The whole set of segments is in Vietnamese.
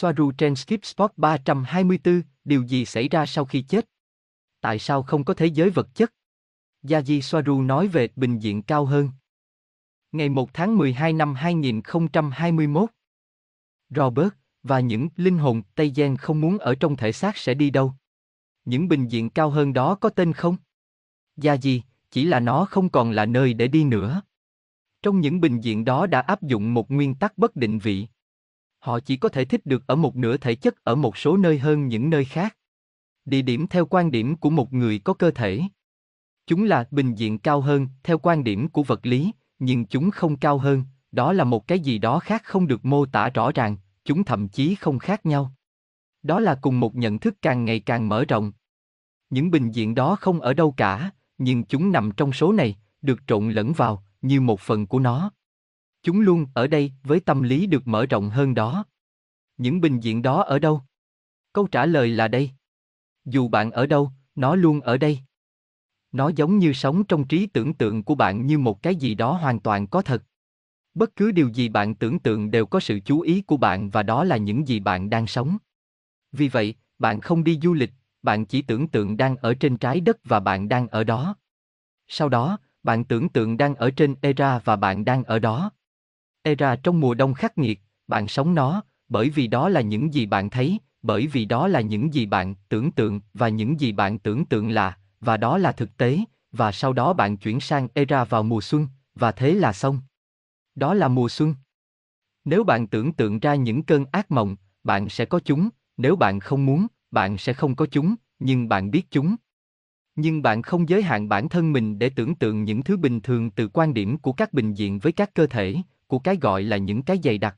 Soaru trên Skip Spot 324, điều gì xảy ra sau khi chết? Tại sao không có thế giới vật chất? Yaji Soaru nói về bình diện cao hơn. Ngày 1 tháng 12 năm 2021. Robert, và những linh hồn Tây Gen không muốn ở trong thể xác sẽ đi đâu? Những bình diện cao hơn đó có tên không? Yaji, chỉ là nó không còn là nơi để đi nữa. Trong những bình diện đó đã áp dụng một nguyên tắc bất định vị. Họ chỉ có thể thích được ở một nửa thể chất ở một số nơi hơn những nơi khác. Địa điểm theo quan điểm của một người có cơ thể. Chúng là bình diện cao hơn theo quan điểm của vật lý, nhưng chúng không cao hơn, đó là một cái gì đó khác không được mô tả rõ ràng, chúng thậm chí không khác nhau. Đó là cùng một nhận thức càng ngày càng mở rộng. Những bình diện đó không ở đâu cả, nhưng chúng nằm trong số này, được trộn lẫn vào, như một phần của nó. Chúng luôn ở đây với tâm lý được mở rộng hơn đó. Những bình diện đó ở đâu? Câu trả lời là đây. Dù bạn ở đâu, nó luôn ở đây. Nó giống như sống trong trí tưởng tượng của bạn như một cái gì đó hoàn toàn có thật. Bất cứ điều gì bạn tưởng tượng đều có sự chú ý của bạn và đó là những gì bạn đang sống. Vì vậy, bạn không đi du lịch, bạn chỉ tưởng tượng đang ở trên trái đất và bạn đang ở đó. Sau đó, bạn tưởng tượng đang ở trên Era và bạn đang ở đó. Era trong mùa đông khắc nghiệt, bạn sống nó, bởi vì đó là những gì bạn thấy, bởi vì đó là những gì bạn tưởng tượng và những gì bạn tưởng tượng là, và đó là thực tế, và sau đó bạn chuyển sang Era vào mùa xuân, và thế là xong. Đó là mùa xuân. Nếu bạn tưởng tượng ra những cơn ác mộng, bạn sẽ có chúng, nếu bạn không muốn, bạn sẽ không có chúng, nhưng bạn biết chúng. Nhưng bạn không giới hạn bản thân mình để tưởng tượng những thứ bình thường từ quan điểm của các bình diện với các cơ thể, của cái gọi là những cái dày đặc.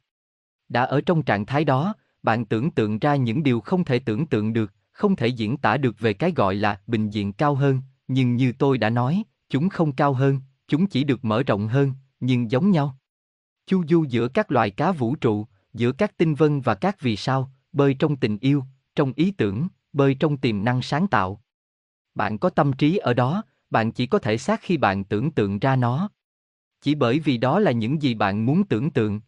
Đã ở trong trạng thái đó, bạn tưởng tượng ra những điều không thể tưởng tượng được, không thể diễn tả được về cái gọi là bình diện cao hơn, nhưng như tôi đã nói, chúng không cao hơn, chúng chỉ được mở rộng hơn, nhưng giống nhau. Chu du giữa các loài cá vũ trụ, giữa các tinh vân và các vì sao, bơi trong tình yêu, trong ý tưởng, bơi trong tiềm năng sáng tạo. Bạn có tâm trí ở đó, bạn chỉ có thể xác khi bạn tưởng tượng ra nó. Chỉ bởi vì đó là những gì bạn muốn tưởng tượng.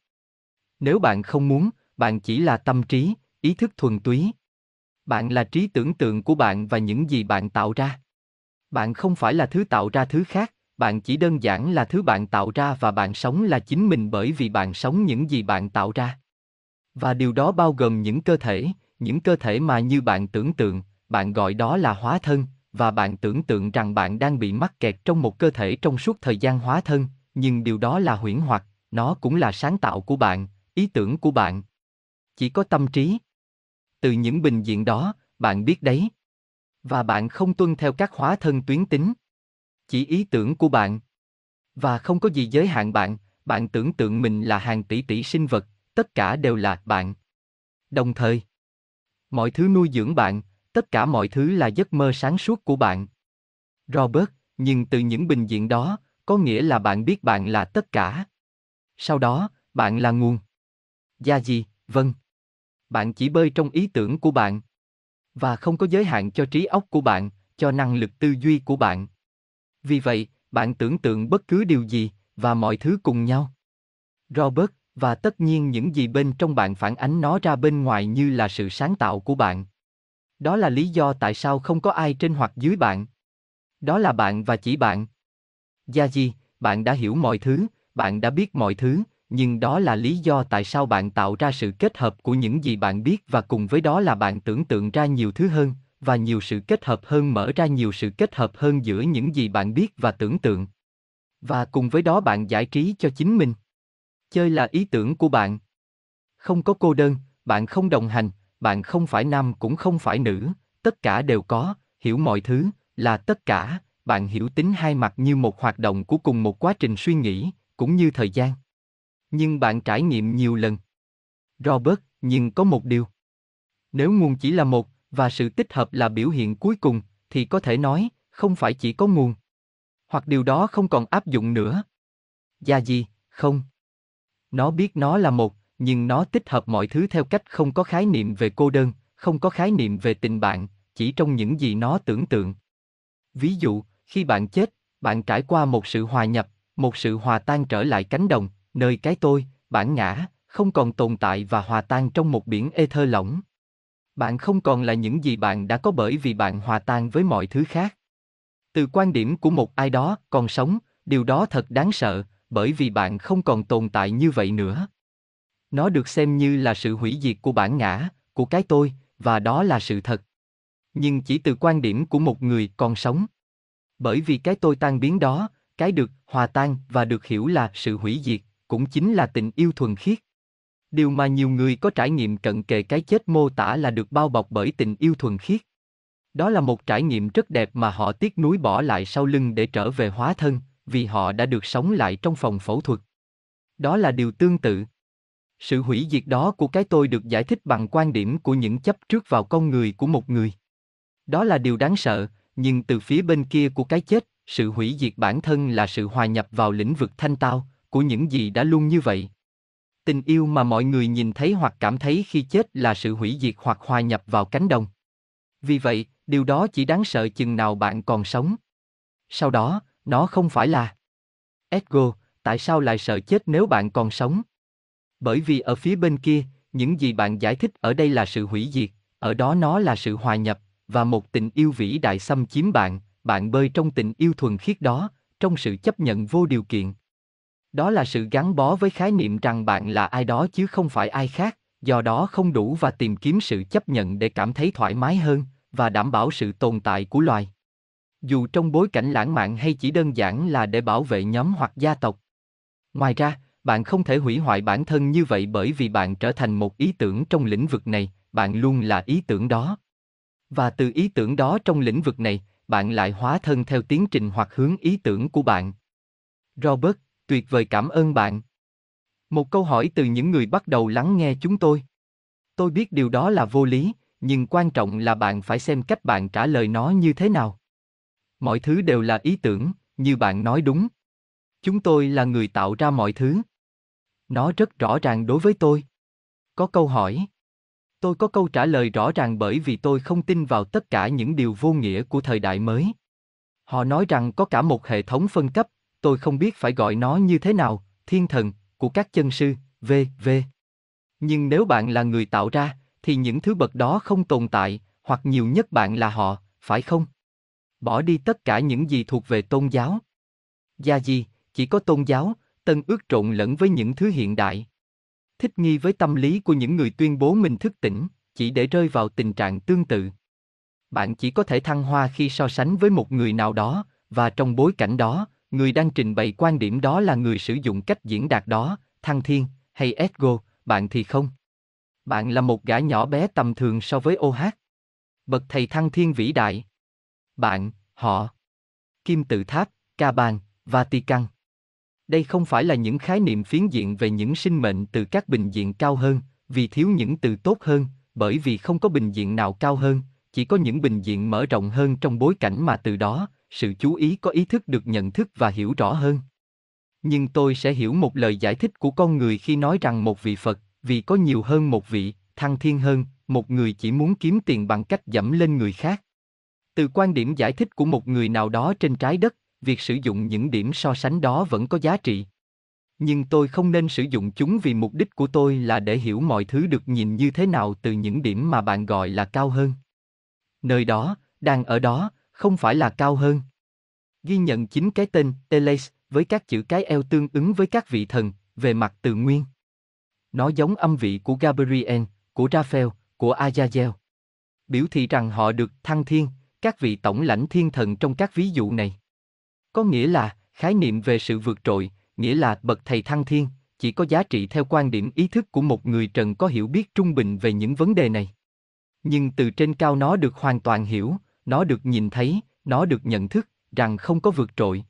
Nếu bạn không muốn, bạn chỉ là tâm trí, ý thức thuần túy. Bạn là trí tưởng tượng của bạn và những gì bạn tạo ra. Bạn không phải là thứ tạo ra thứ khác, bạn chỉ đơn giản là thứ bạn tạo ra và bạn sống là chính mình bởi vì bạn sống những gì bạn tạo ra. Và điều đó bao gồm những cơ thể, những cơ thể mà như bạn tưởng tượng, bạn gọi đó là hóa thân, và bạn tưởng tượng rằng bạn đang bị mắc kẹt trong một cơ thể trong suốt thời gian hóa thân, nhưng điều đó là huyễn hoặc, nó cũng là sáng tạo của bạn, ý tưởng của bạn. Chỉ có tâm trí. Từ những bình diện đó, bạn biết đấy. Và bạn không tuân theo các hóa thân tuyến tính. Chỉ ý tưởng của bạn. Và không có gì giới hạn bạn, bạn tưởng tượng mình là hàng tỷ tỷ sinh vật, tất cả đều là bạn. Đồng thời, mọi thứ nuôi dưỡng bạn, tất cả mọi thứ là giấc mơ sáng suốt của bạn. Robert, nhưng từ những bình diện đó, có nghĩa là bạn biết bạn là tất cả. Sau đó, bạn là nguồn. Gia gì, vâng. Bạn chỉ bơi trong ý tưởng của bạn. Và không có giới hạn cho trí óc của bạn, cho năng lực tư duy của bạn. Vì vậy, bạn tưởng tượng bất cứ điều gì, và mọi thứ cùng nhau. Robert, và tất nhiên những gì bên trong bạn phản ánh nó ra bên ngoài như là sự sáng tạo của bạn. Đó là lý do tại sao không có ai trên hoặc dưới bạn. Đó là bạn và chỉ bạn. Gia Di, bạn đã hiểu mọi thứ, bạn đã biết mọi thứ, nhưng đó là lý do tại sao bạn tạo ra sự kết hợp của những gì bạn biết và cùng với đó là bạn tưởng tượng ra nhiều thứ hơn, và nhiều sự kết hợp hơn mở ra nhiều sự kết hợp hơn giữa những gì bạn biết và tưởng tượng. Và cùng với đó bạn giải trí cho chính mình. Chơi là ý tưởng của bạn. Không có cô đơn, bạn không đồng hành, bạn không phải nam cũng không phải nữ, tất cả đều có, hiểu mọi thứ, là tất cả, bạn hiểu tính hai mặt như một hoạt động của cùng một quá trình suy nghĩ, cũng như thời gian. Nhưng bạn trải nghiệm nhiều lần. Robert, nhưng có một điều. Nếu nguồn chỉ là một, và sự tích hợp là biểu hiện cuối cùng, thì có thể nói, không phải chỉ có nguồn. Hoặc điều đó không còn áp dụng nữa. Gia gì, không. Nó biết nó là một, nhưng nó tích hợp mọi thứ theo cách không có khái niệm về cô đơn, không có khái niệm về tình bạn, chỉ trong những gì nó tưởng tượng. Ví dụ, khi bạn chết, bạn trải qua một sự hòa nhập, một sự hòa tan trở lại cánh đồng, nơi cái tôi, bản ngã, không còn tồn tại và hòa tan trong một biển ê lỏng. Bạn không còn là những gì bạn đã có bởi vì bạn hòa tan với mọi thứ khác. Từ quan điểm của một ai đó còn sống, điều đó thật đáng sợ, bởi vì bạn không còn tồn tại như vậy nữa. Nó được xem như là sự hủy diệt của bản ngã, của cái tôi, và đó là sự thật. Nhưng chỉ từ quan điểm của một người còn sống. Bởi vì cái tôi tan biến đó, cái được hòa tan và được hiểu là sự hủy diệt, cũng chính là tình yêu thuần khiết. Điều mà nhiều người có trải nghiệm cận kề cái chết mô tả là được bao bọc bởi tình yêu thuần khiết. Đó là một trải nghiệm rất đẹp mà họ tiếc nuối bỏ lại sau lưng để trở về hóa thân, vì họ đã được sống lại trong phòng phẫu thuật. Đó là điều tương tự. Sự hủy diệt đó của cái tôi được giải thích bằng quan điểm của những chấp trước vào con người của một người. Đó là điều đáng sợ, nhưng từ phía bên kia của cái chết, sự hủy diệt bản thân là sự hòa nhập vào lĩnh vực thanh tao, của những gì đã luôn như vậy. Tình yêu mà mọi người nhìn thấy hoặc cảm thấy khi chết là sự hủy diệt hoặc hòa nhập vào cánh đồng. Vì vậy, điều đó chỉ đáng sợ chừng nào bạn còn sống. Sau đó, nó không phải là. Edgo, tại sao lại sợ chết nếu bạn còn sống? Bởi vì ở phía bên kia, những gì bạn giải thích ở đây là sự hủy diệt, ở đó nó là sự hòa nhập, và một tình yêu vĩ đại xâm chiếm bạn, bạn bơi trong tình yêu thuần khiết đó, trong sự chấp nhận vô điều kiện. Đó là sự gắn bó với khái niệm rằng bạn là ai đó chứ không phải ai khác, do đó không đủ và tìm kiếm sự chấp nhận để cảm thấy thoải mái hơn và đảm bảo sự tồn tại của loài. Dù trong bối cảnh lãng mạn hay chỉ đơn giản là để bảo vệ nhóm hoặc gia tộc. Ngoài ra, bạn không thể hủy hoại bản thân như vậy bởi vì bạn trở thành một ý tưởng trong lĩnh vực này, bạn luôn là ý tưởng đó. Và từ ý tưởng đó trong lĩnh vực này, bạn lại hóa thân theo tiến trình hoặc hướng ý tưởng của bạn. Robert, tuyệt vời cảm ơn bạn. Một câu hỏi từ những người bắt đầu lắng nghe chúng tôi. Tôi biết điều đó là vô lý, nhưng quan trọng là bạn phải xem cách bạn trả lời nó như thế nào. Mọi thứ đều là ý tưởng, như bạn nói đúng. Chúng tôi là người tạo ra mọi thứ. Nó rất rõ ràng đối với tôi. Có câu hỏi. Tôi có câu trả lời rõ ràng bởi vì tôi không tin vào tất cả những điều vô nghĩa của thời đại mới. Họ nói rằng có cả một hệ thống phân cấp, tôi không biết phải gọi nó như thế nào, thiên thần, của các chân sư, v.v. Nhưng nếu bạn là người tạo ra, thì những thứ bậc đó không tồn tại, hoặc nhiều nhất bạn là họ, phải không? Bỏ đi tất cả những gì thuộc về tôn giáo. Gia gì, chỉ có tôn giáo, tân ước trộn lẫn với những thứ hiện đại. Thích nghi với tâm lý của những người tuyên bố mình thức tỉnh, chỉ để rơi vào tình trạng tương tự. Bạn chỉ có thể thăng hoa khi so sánh với một người nào đó, và trong bối cảnh đó, người đang trình bày quan điểm đó là người sử dụng cách diễn đạt đó, thăng thiên, hay ego, bạn thì không. Bạn là một gã nhỏ bé tầm thường so với OH. Bậc thầy thăng thiên vĩ đại. Bạn, họ. Kim tự tháp, ca bàn, Vatican. Đây không phải là những khái niệm phiến diện về những sinh mệnh từ các bình diện cao hơn, vì thiếu những từ tốt hơn, bởi vì không có bình diện nào cao hơn, chỉ có những bình diện mở rộng hơn trong bối cảnh mà từ đó, sự chú ý có ý thức được nhận thức và hiểu rõ hơn. Nhưng tôi sẽ hiểu một lời giải thích của con người khi nói rằng một vị Phật, vì có nhiều hơn một vị, thăng thiên hơn, một người chỉ muốn kiếm tiền bằng cách dẫm lên người khác. Từ quan điểm giải thích của một người nào đó trên trái đất, việc sử dụng những điểm so sánh đó vẫn có giá trị. Nhưng tôi không nên sử dụng chúng vì mục đích của tôi là để hiểu mọi thứ được nhìn như thế nào từ những điểm mà bạn gọi là cao hơn. Nơi đó, đang ở đó, không phải là cao hơn. Ghi nhận chính cái tên Teles với các chữ cái eo tương ứng với các vị thần về mặt từ nguyên. Nó giống âm vị của Gabriel, của Raphael, của Azazel. Biểu thị rằng họ được thăng thiên, các vị tổng lãnh thiên thần trong các ví dụ này. Có nghĩa là, khái niệm về sự vượt trội, nghĩa là bậc thầy thăng thiên, chỉ có giá trị theo quan điểm ý thức của một người trần có hiểu biết trung bình về những vấn đề này. Nhưng từ trên cao nó được hoàn toàn hiểu, nó được nhìn thấy, nó được nhận thức, rằng không có vượt trội.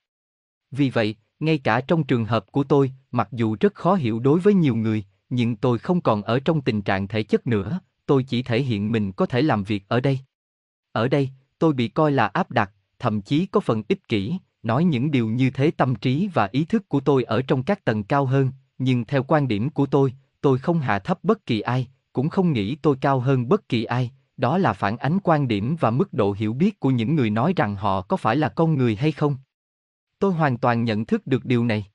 Vì vậy, ngay cả trong trường hợp của tôi, mặc dù rất khó hiểu đối với nhiều người, nhưng tôi không còn ở trong tình trạng thể chất nữa, tôi chỉ thể hiện mình có thể làm việc ở đây. Ở đây, tôi bị coi là áp đặt, thậm chí có phần ích kỷ, nói những điều như thế tâm trí và ý thức của tôi ở trong các tầng cao hơn, nhưng theo quan điểm của tôi, tôi không hạ thấp bất kỳ ai, cũng không nghĩ tôi cao hơn bất kỳ ai, đó là phản ánh quan điểm và mức độ hiểu biết của những người nói rằng họ có phải là con người hay không. Tôi hoàn toàn nhận thức được điều này.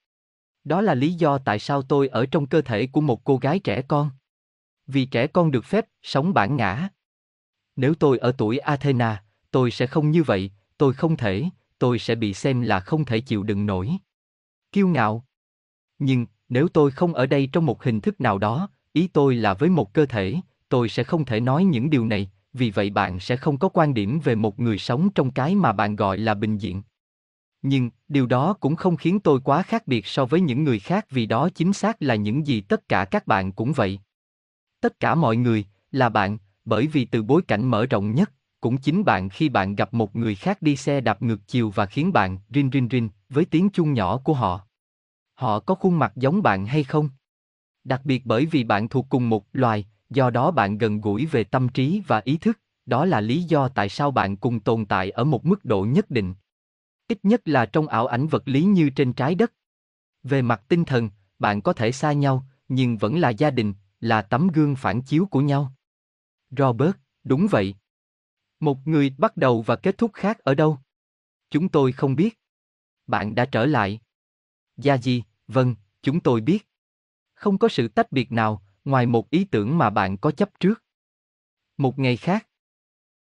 Đó là lý do tại sao tôi ở trong cơ thể của một cô gái trẻ con. Vì trẻ con được phép sống bản ngã. Nếu tôi ở tuổi Athena, tôi sẽ không như vậy, tôi không thể, tôi sẽ bị xem là không thể chịu đựng nổi. Kiêu ngạo. Nhưng, nếu tôi không ở đây trong một hình thức nào đó, ý tôi là với một cơ thể, tôi sẽ không thể nói những điều này, vì vậy bạn sẽ không có quan điểm về một người sống trong cái mà bạn gọi là bình diện. Nhưng, điều đó cũng không khiến tôi quá khác biệt so với những người khác vì đó chính xác là những gì tất cả các bạn cũng vậy. Tất cả mọi người, là bạn, bởi vì từ bối cảnh mở rộng nhất, cũng chính bạn khi bạn gặp một người khác đi xe đạp ngược chiều và khiến bạn rin rin rin với tiếng chuông nhỏ của họ. Họ có khuôn mặt giống bạn hay không? Đặc biệt bởi vì bạn thuộc cùng một loài, do đó bạn gần gũi về tâm trí và ý thức, đó là lý do tại sao bạn cùng tồn tại ở một mức độ nhất định. Ít nhất là trong ảo ảnh vật lý như trên trái đất. Về mặt tinh thần, bạn có thể xa nhau, nhưng vẫn là gia đình, là tấm gương phản chiếu của nhau. Robert, đúng vậy. Một người bắt đầu và kết thúc khác ở đâu? Chúng tôi không biết. Bạn đã trở lại. Gia Di, vâng, chúng tôi biết. Không có sự tách biệt nào, ngoài một ý tưởng mà bạn có chấp trước. Một ngày khác.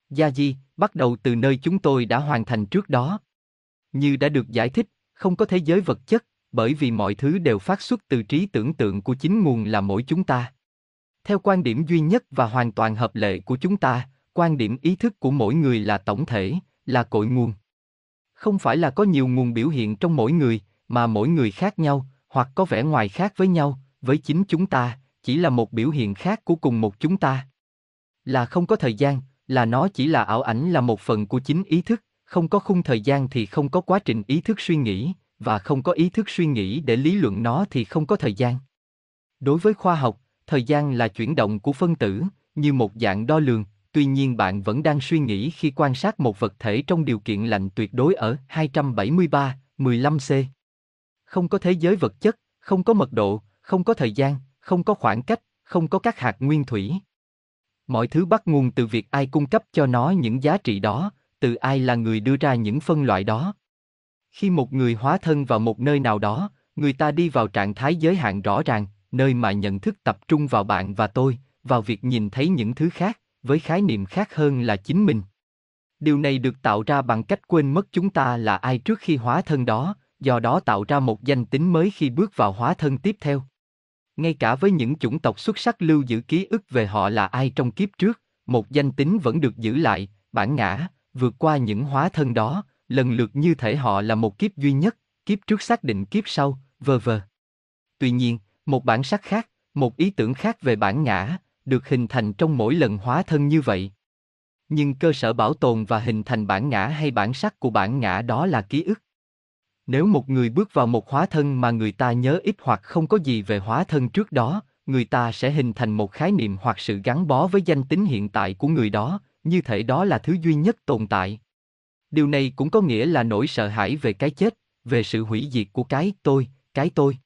Gia Di, bắt đầu từ nơi chúng tôi đã hoàn thành trước đó. Như đã được giải thích, không có thế giới vật chất, bởi vì mọi thứ đều phát xuất từ trí tưởng tượng của chính nguồn là mỗi chúng ta. Theo quan điểm duy nhất và hoàn toàn hợp lệ của chúng ta, quan điểm ý thức của mỗi người là tổng thể, là cội nguồn. Không phải là có nhiều nguồn biểu hiện trong mỗi người, mà mỗi người khác nhau, hoặc có vẻ ngoài khác với nhau, với chính chúng ta, chỉ là một biểu hiện khác của cùng một chúng ta. Là không có thời gian, là nó chỉ là ảo ảnh là một phần của chính ý thức, không có khung thời gian thì không có quá trình ý thức suy nghĩ, và không có ý thức suy nghĩ để lý luận nó thì không có thời gian. Đối với khoa học, thời gian là chuyển động của phân tử, như một dạng đo lường, tuy nhiên bạn vẫn đang suy nghĩ khi quan sát một vật thể trong điều kiện lạnh tuyệt đối ở 273, 15C. Không có thế giới vật chất, không có mật độ, không có thời gian, không có khoảng cách, không có các hạt nguyên thủy. Mọi thứ bắt nguồn từ việc ai cung cấp cho nó những giá trị đó, từ ai là người đưa ra những phân loại đó. Khi một người hóa thân vào một nơi nào đó, người ta đi vào trạng thái giới hạn rõ ràng, nơi mà nhận thức tập trung vào bạn và tôi, vào việc nhìn thấy những thứ khác, với khái niệm khác hơn là chính mình. Điều này được tạo ra bằng cách quên mất chúng ta là ai trước khi hóa thân đó, do đó tạo ra một danh tính mới khi bước vào hóa thân tiếp theo. Ngay cả với những chủng tộc xuất sắc lưu giữ ký ức về họ là ai trong kiếp trước, một danh tính vẫn được giữ lại, bản ngã, vượt qua những hóa thân đó, lần lượt như thể họ là một kiếp duy nhất, kiếp trước xác định kiếp sau, vờ vờ. Tuy nhiên, một bản sắc khác, một ý tưởng khác về bản ngã, được hình thành trong mỗi lần hóa thân như vậy. Nhưng cơ sở bảo tồn và hình thành bản ngã hay bản sắc của bản ngã đó là ký ức. Nếu một người bước vào một hóa thân mà người ta nhớ ít hoặc không có gì về hóa thân trước đó, người ta sẽ hình thành một khái niệm hoặc sự gắn bó với danh tính hiện tại của người đó, như thể đó là thứ duy nhất tồn tại. Điều này cũng có nghĩa là nỗi sợ hãi về cái chết, về sự hủy diệt của cái tôi, cái tôi.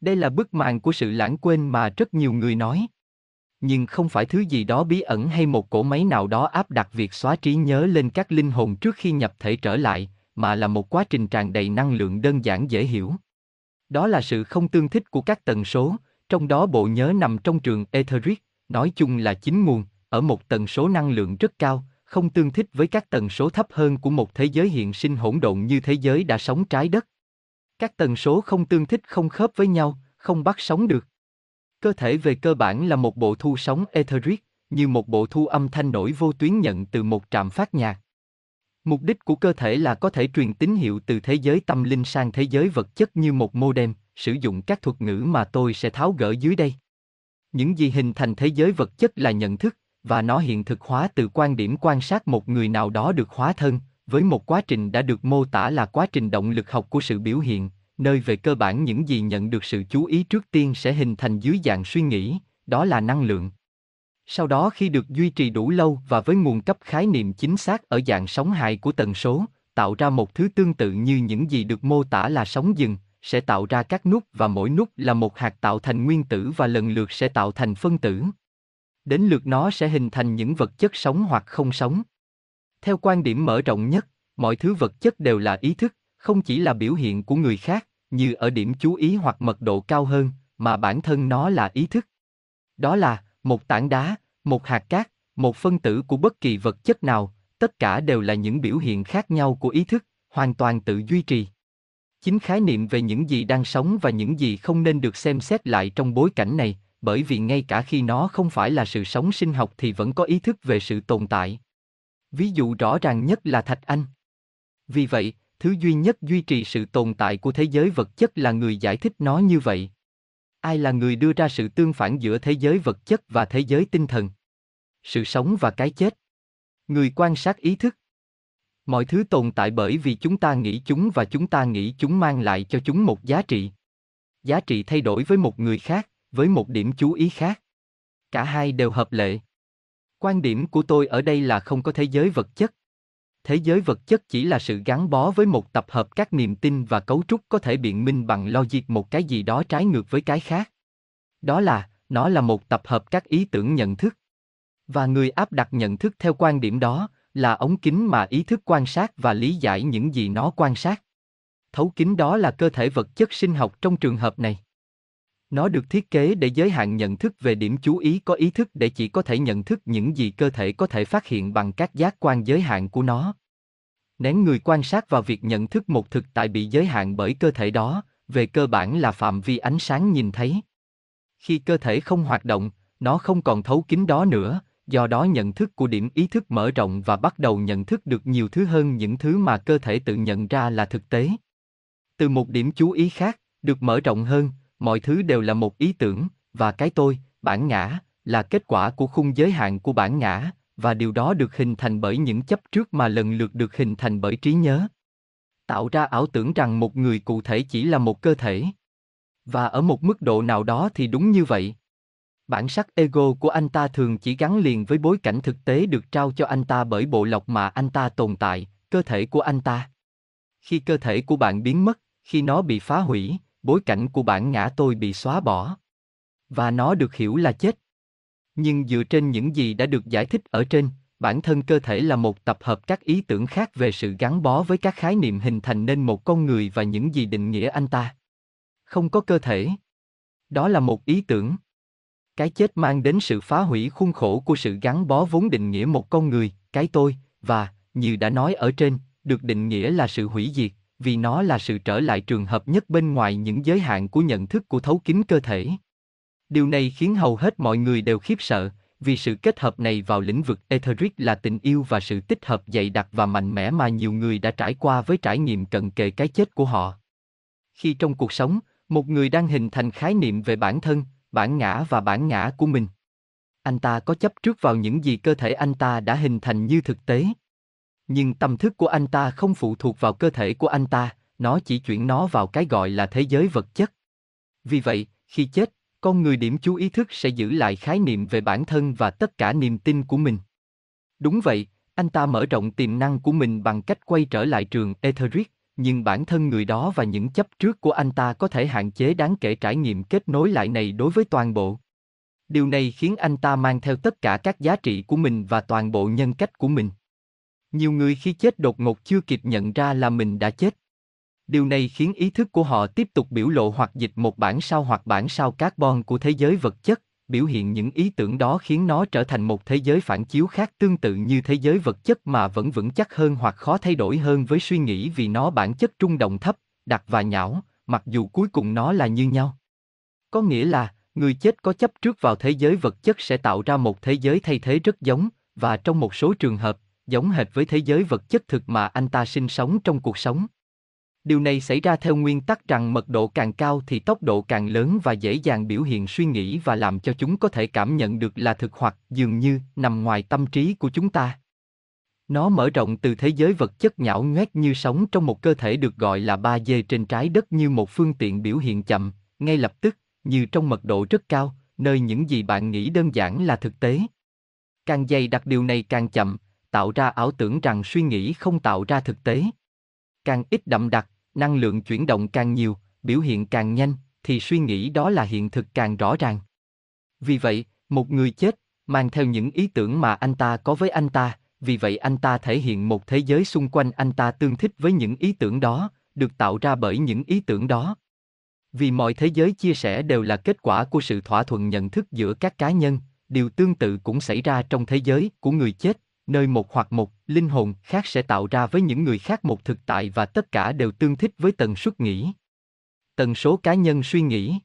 Đây là bức màn của sự lãng quên mà rất nhiều người nói. Nhưng không phải thứ gì đó bí ẩn hay một cỗ máy nào đó áp đặt việc xóa trí nhớ lên các linh hồn trước khi nhập thể trở lại, mà là một quá trình tràn đầy năng lượng đơn giản dễ hiểu. Đó là sự không tương thích của các tần số, trong đó bộ nhớ nằm trong trường etheric, nói chung là chính nguồn, ở một tần số năng lượng rất cao, không tương thích với các tần số thấp hơn của một thế giới hiện sinh hỗn độn như thế giới đã sống trái đất. Các tần số không tương thích không khớp với nhau, không bắt sóng được. Cơ thể về cơ bản là một bộ thu sóng etheric, như một bộ thu âm thanh nổi vô tuyến nhận từ một trạm phát nhạc. Mục đích của cơ thể là có thể truyền tín hiệu từ thế giới tâm linh sang thế giới vật chất như một modem, sử dụng các thuật ngữ mà tôi sẽ tháo gỡ dưới đây. Những gì hình thành thế giới vật chất là nhận thức, và nó hiện thực hóa từ quan điểm quan sát một người nào đó được hóa thân, với một quá trình đã được mô tả là quá trình động lực học của sự biểu hiện, nơi về cơ bản những gì nhận được sự chú ý trước tiên sẽ hình thành dưới dạng suy nghĩ, đó là năng lượng. Sau đó khi được duy trì đủ lâu và với nguồn cấp khái niệm chính xác ở dạng sóng hài của tần số, tạo ra một thứ tương tự như những gì được mô tả là sóng dừng, sẽ tạo ra các nút và mỗi nút là một hạt tạo thành nguyên tử và lần lượt sẽ tạo thành phân tử. Đến lượt nó sẽ hình thành những vật chất sống hoặc không sống. Theo quan điểm mở rộng nhất, mọi thứ vật chất đều là ý thức, không chỉ là biểu hiện của người khác, như ở điểm chú ý hoặc mật độ cao hơn, mà bản thân nó là ý thức. Đó là, một tảng đá, một hạt cát, một phân tử của bất kỳ vật chất nào, tất cả đều là những biểu hiện khác nhau của ý thức, hoàn toàn tự duy trì. Chính khái niệm về những gì đang sống và những gì không nên được xem xét lại trong bối cảnh này, bởi vì ngay cả khi nó không phải là sự sống sinh học thì vẫn có ý thức về sự tồn tại. Ví dụ rõ ràng nhất là Thạch Anh. Vì vậy, thứ duy nhất duy trì sự tồn tại của thế giới vật chất là người giải thích nó như vậy. Ai là người đưa ra sự tương phản giữa thế giới vật chất và thế giới tinh thần? Sự sống và cái chết. Người quan sát ý thức. Mọi thứ tồn tại bởi vì chúng ta nghĩ chúng và chúng ta nghĩ chúng mang lại cho chúng một giá trị. Giá trị thay đổi với một người khác, với một điểm chú ý khác. Cả hai đều hợp lệ. Quan điểm của tôi ở đây là không có thế giới vật chất. Thế giới vật chất chỉ là sự gắn bó với một tập hợp các niềm tin và cấu trúc có thể biện minh bằng logic một cái gì đó trái ngược với cái khác. Đó là, nó là một tập hợp các ý tưởng nhận thức. Và người áp đặt nhận thức theo quan điểm đó, là ống kính mà ý thức quan sát và lý giải những gì nó quan sát. Thấu kính đó là cơ thể vật chất sinh học trong trường hợp này. Nó được thiết kế để giới hạn nhận thức về điểm chú ý có ý thức để chỉ có thể nhận thức những gì cơ thể có thể phát hiện bằng các giác quan giới hạn của nó. Nén người quan sát vào việc nhận thức một thực tại bị giới hạn bởi cơ thể đó, về cơ bản là phạm vi ánh sáng nhìn thấy. Khi cơ thể không hoạt động, nó không còn thấu kính đó nữa, do đó nhận thức của điểm ý thức mở rộng và bắt đầu nhận thức được nhiều thứ hơn những thứ mà cơ thể tự nhận ra là thực tế. Từ một điểm chú ý khác, được mở rộng hơn, mọi thứ đều là một ý tưởng, và cái tôi, bản ngã, là kết quả của khung giới hạn của bản ngã, và điều đó được hình thành bởi những chấp trước mà lần lượt được hình thành bởi trí nhớ. Tạo ra ảo tưởng rằng một người cụ thể chỉ là một cơ thể. Và ở một mức độ nào đó thì đúng như vậy. Bản sắc ego của anh ta thường chỉ gắn liền với bối cảnh thực tế được trao cho anh ta bởi bộ lọc mà anh ta tồn tại, cơ thể của anh ta. Khi cơ thể của bạn biến mất, khi nó bị phá hủy, bối cảnh của bản ngã tôi bị xóa bỏ. Và nó được hiểu là chết. Nhưng dựa trên những gì đã được giải thích ở trên, bản thân cơ thể là một tập hợp các ý tưởng khác về sự gắn bó với các khái niệm hình thành nên một con người và những gì định nghĩa anh ta. Không có cơ thể. Đó là một ý tưởng. Cái chết mang đến sự phá hủy khuôn khổ của sự gắn bó vốn định nghĩa một con người, cái tôi, và, như đã nói ở trên, được định nghĩa là sự hủy diệt vì nó là sự trở lại trường hợp nhất bên ngoài những giới hạn của nhận thức của thấu kính cơ thể. Điều này khiến hầu hết mọi người đều khiếp sợ, vì sự kết hợp này vào lĩnh vực etheric là tình yêu và sự tích hợp dày đặc và mạnh mẽ mà nhiều người đã trải qua với trải nghiệm cận kề cái chết của họ. Khi trong cuộc sống, một người đang hình thành khái niệm về bản thân, bản ngã và bản ngã của mình. Anh ta có chấp trước vào những gì cơ thể anh ta đã hình thành như thực tế nhưng tâm thức của anh ta không phụ thuộc vào cơ thể của anh ta, nó chỉ chuyển nó vào cái gọi là thế giới vật chất. Vì vậy, khi chết, con người điểm chú ý thức sẽ giữ lại khái niệm về bản thân và tất cả niềm tin của mình. Đúng vậy, anh ta mở rộng tiềm năng của mình bằng cách quay trở lại trường Etheric, nhưng bản thân người đó và những chấp trước của anh ta có thể hạn chế đáng kể trải nghiệm kết nối lại này đối với toàn bộ. Điều này khiến anh ta mang theo tất cả các giá trị của mình và toàn bộ nhân cách của mình. Nhiều người khi chết đột ngột chưa kịp nhận ra là mình đã chết. Điều này khiến ý thức của họ tiếp tục biểu lộ hoặc dịch một bản sao hoặc bản sao carbon của thế giới vật chất, biểu hiện những ý tưởng đó khiến nó trở thành một thế giới phản chiếu khác tương tự như thế giới vật chất mà vẫn vững chắc hơn hoặc khó thay đổi hơn với suy nghĩ vì nó bản chất trung đồng thấp, đặc và nhão, mặc dù cuối cùng nó là như nhau. Có nghĩa là, người chết có chấp trước vào thế giới vật chất sẽ tạo ra một thế giới thay thế rất giống, và trong một số trường hợp, giống hệt với thế giới vật chất thực mà anh ta sinh sống trong cuộc sống. Điều này xảy ra theo nguyên tắc rằng mật độ càng cao thì tốc độ càng lớn và dễ dàng biểu hiện suy nghĩ và làm cho chúng có thể cảm nhận được là thực hoặc dường như nằm ngoài tâm trí của chúng ta. Nó mở rộng từ thế giới vật chất nhão nhoét như sống trong một cơ thể được gọi là ba d trên trái đất như một phương tiện biểu hiện chậm, ngay lập tức, như trong mật độ rất cao, nơi những gì bạn nghĩ đơn giản là thực tế. Càng dày đặc điều này càng chậm, tạo ra ảo tưởng rằng suy nghĩ không tạo ra thực tế. Càng ít đậm đặc, năng lượng chuyển động càng nhiều, biểu hiện càng nhanh, thì suy nghĩ đó là hiện thực càng rõ ràng. Vì vậy, một người chết, mang theo những ý tưởng mà anh ta có với anh ta, vì vậy anh ta thể hiện một thế giới xung quanh anh ta tương thích với những ý tưởng đó, được tạo ra bởi những ý tưởng đó. Vì mọi thế giới chia sẻ đều là kết quả của sự thỏa thuận nhận thức giữa các cá nhân, điều tương tự cũng xảy ra trong thế giới của người chết, nơi một hoặc một linh hồn khác sẽ tạo ra với những người khác một thực tại và tất cả đều tương thích với tần suất nghĩ. Tần số cá nhân suy nghĩ.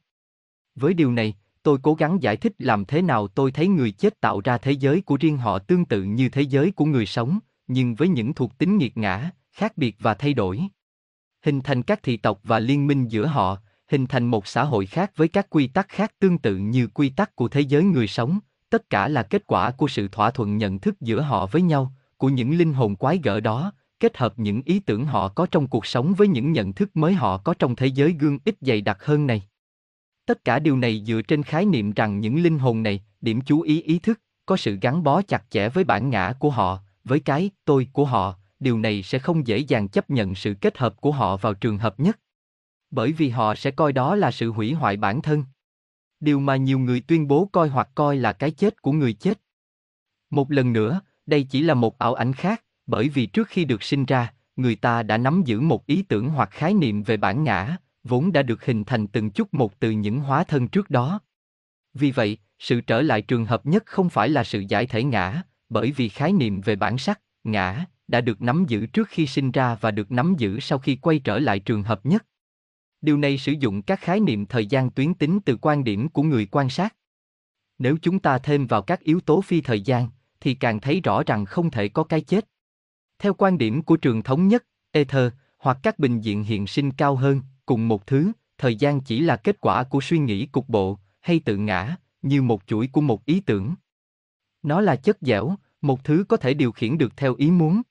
Với điều này, tôi cố gắng giải thích làm thế nào tôi thấy người chết tạo ra thế giới của riêng họ tương tự như thế giới của người sống, nhưng với những thuộc tính nghiệt ngã, khác biệt và thay đổi. Hình thành các thị tộc và liên minh giữa họ, hình thành một xã hội khác với các quy tắc khác tương tự như quy tắc của thế giới người sống, tất cả là kết quả của sự thỏa thuận nhận thức giữa họ với nhau, của những linh hồn quái gở đó, kết hợp những ý tưởng họ có trong cuộc sống với những nhận thức mới họ có trong thế giới gương ít dày đặc hơn này. Tất cả điều này dựa trên khái niệm rằng những linh hồn này, điểm chú ý ý thức, có sự gắn bó chặt chẽ với bản ngã của họ, với cái tôi của họ, điều này sẽ không dễ dàng chấp nhận sự kết hợp của họ vào trường hợp nhất. Bởi vì họ sẽ coi đó là sự hủy hoại bản thân. Điều mà nhiều người tuyên bố coi hoặc coi là cái chết của người chết. Một lần nữa, đây chỉ là một ảo ảnh khác, bởi vì trước khi được sinh ra, người ta đã nắm giữ một ý tưởng hoặc khái niệm về bản ngã, vốn đã được hình thành từng chút một từ những hóa thân trước đó. Vì vậy, sự trở lại trường hợp nhất không phải là sự giải thể ngã, bởi vì khái niệm về bản sắc, ngã, đã được nắm giữ trước khi sinh ra và được nắm giữ sau khi quay trở lại trường hợp nhất. Điều này sử dụng các khái niệm thời gian tuyến tính từ quan điểm của người quan sát. Nếu chúng ta thêm vào các yếu tố phi thời gian, thì càng thấy rõ rằng không thể có cái chết. Theo quan điểm của trường thống nhất, ether, hoặc các bình diện hiện sinh cao hơn, cùng một thứ, thời gian chỉ là kết quả của suy nghĩ cục bộ, hay tự ngã, như một chuỗi của một ý tưởng. Nó là chất dẻo, một thứ có thể điều khiển được theo ý muốn.